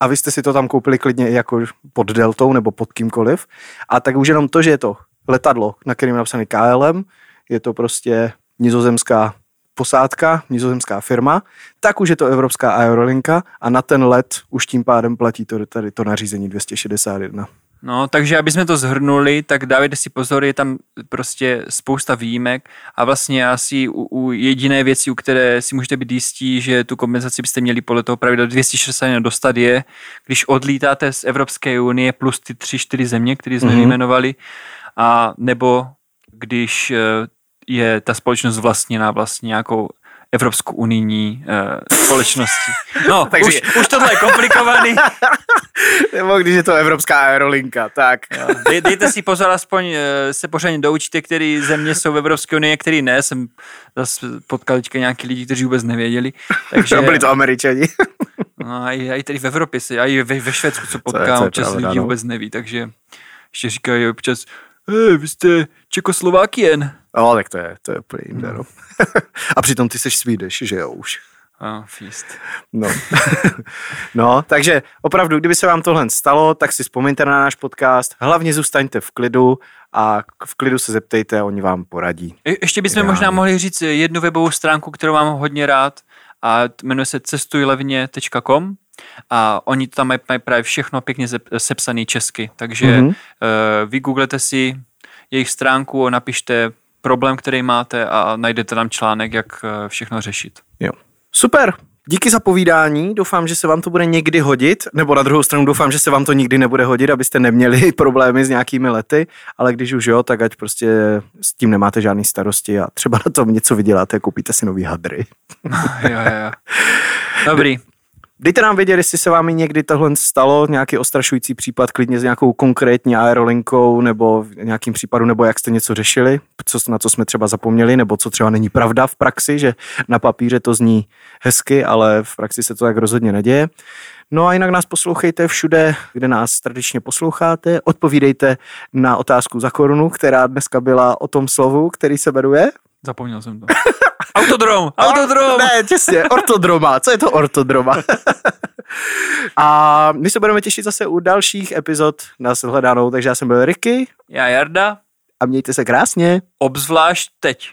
a vy jste si to tam koupili klidně i jako pod Deltou nebo pod kýmkoliv. A tak už jenom to, že je to letadlo, na kterém je napsaný KLM, je to prostě nizozemská posádka, nizozemská firma, tak už je to evropská aerolinka a na ten let už tím pádem platí to, tady to nařízení 261. No, takže aby jsme to zhrnuli, tak dávejte si pozor, je tam prostě spousta výjimek a vlastně asi u, u jediné věci, u které si můžete být jistí, že tu kompenzaci byste měli podle toho pravidla 261 dostat je, když odlítáte z Evropské unie plus ty tři, čtyři země, které jsme mm-hmm. vyjmenovali, a nebo když eh, je ta společnost vlastněná vlastně nějakou Evropskou unijní uh, společností. No, takže už, už tohle je komplikovaný. Nebo když je to Evropská aerolinka, tak. Dej, dejte si pozor, aspoň uh, se pořádně doučíte, které země jsou v Evropské unii, který ne. Jsem zase potkal teďka nějaký lidi, kteří vůbec nevěděli. Takže, byli to američani. no, a i, i tady v Evropě se, a i ve, ve Švédsku, co potkám, občas lidi no. vůbec neví, takže ještě říkají občas, hey, vy jste Čekoslovákien. No, tak to je, to je úplně jinde, no. A přitom ty jsi Swedish, že jo, už. Oh, feast. No. no, takže opravdu, kdyby se vám tohle stalo, tak si vzpomeňte na náš podcast, hlavně zůstaňte v klidu a v klidu se zeptejte, oni vám poradí. Je, ještě bychom Ideálně. možná mohli říct jednu webovou stránku, kterou mám hodně rád a jmenuje se cestujlevně.com a oni tam mají, mají právě všechno pěkně sepsané česky, takže mm-hmm. uh, vygooglete si jejich stránku, napište problém, který máte a najdete tam článek, jak eh, všechno řešit. Jo. Super, Díky za povídání, doufám, že se vám to bude někdy hodit, nebo na druhou stranu doufám, že se vám to nikdy nebude hodit, abyste neměli problémy s nějakými lety, ale když už jo, tak ať prostě s tím nemáte žádný starosti a třeba na tom něco vyděláte, koupíte si nový hadry. jo, jo, jo. Dobrý, Dejte nám vědět, jestli se vám někdy tohle stalo, nějaký ostrašující případ, klidně s nějakou konkrétní aerolinkou nebo v nějakým případu, nebo jak jste něco řešili, co, na co jsme třeba zapomněli, nebo co třeba není pravda v praxi, že na papíře to zní hezky, ale v praxi se to tak rozhodně neděje. No a jinak nás poslouchejte všude, kde nás tradičně posloucháte. Odpovídejte na otázku za korunu, která dneska byla o tom slovu, který se jmenuje. Zapomněl jsem to. Autodrom, autodrom. ne, těsně, ortodroma. Co je to ortodroma? a my se budeme těšit zase u dalších epizod na shledanou, takže já jsem byl Ricky. Já Jarda. A mějte se krásně. Obzvlášť teď.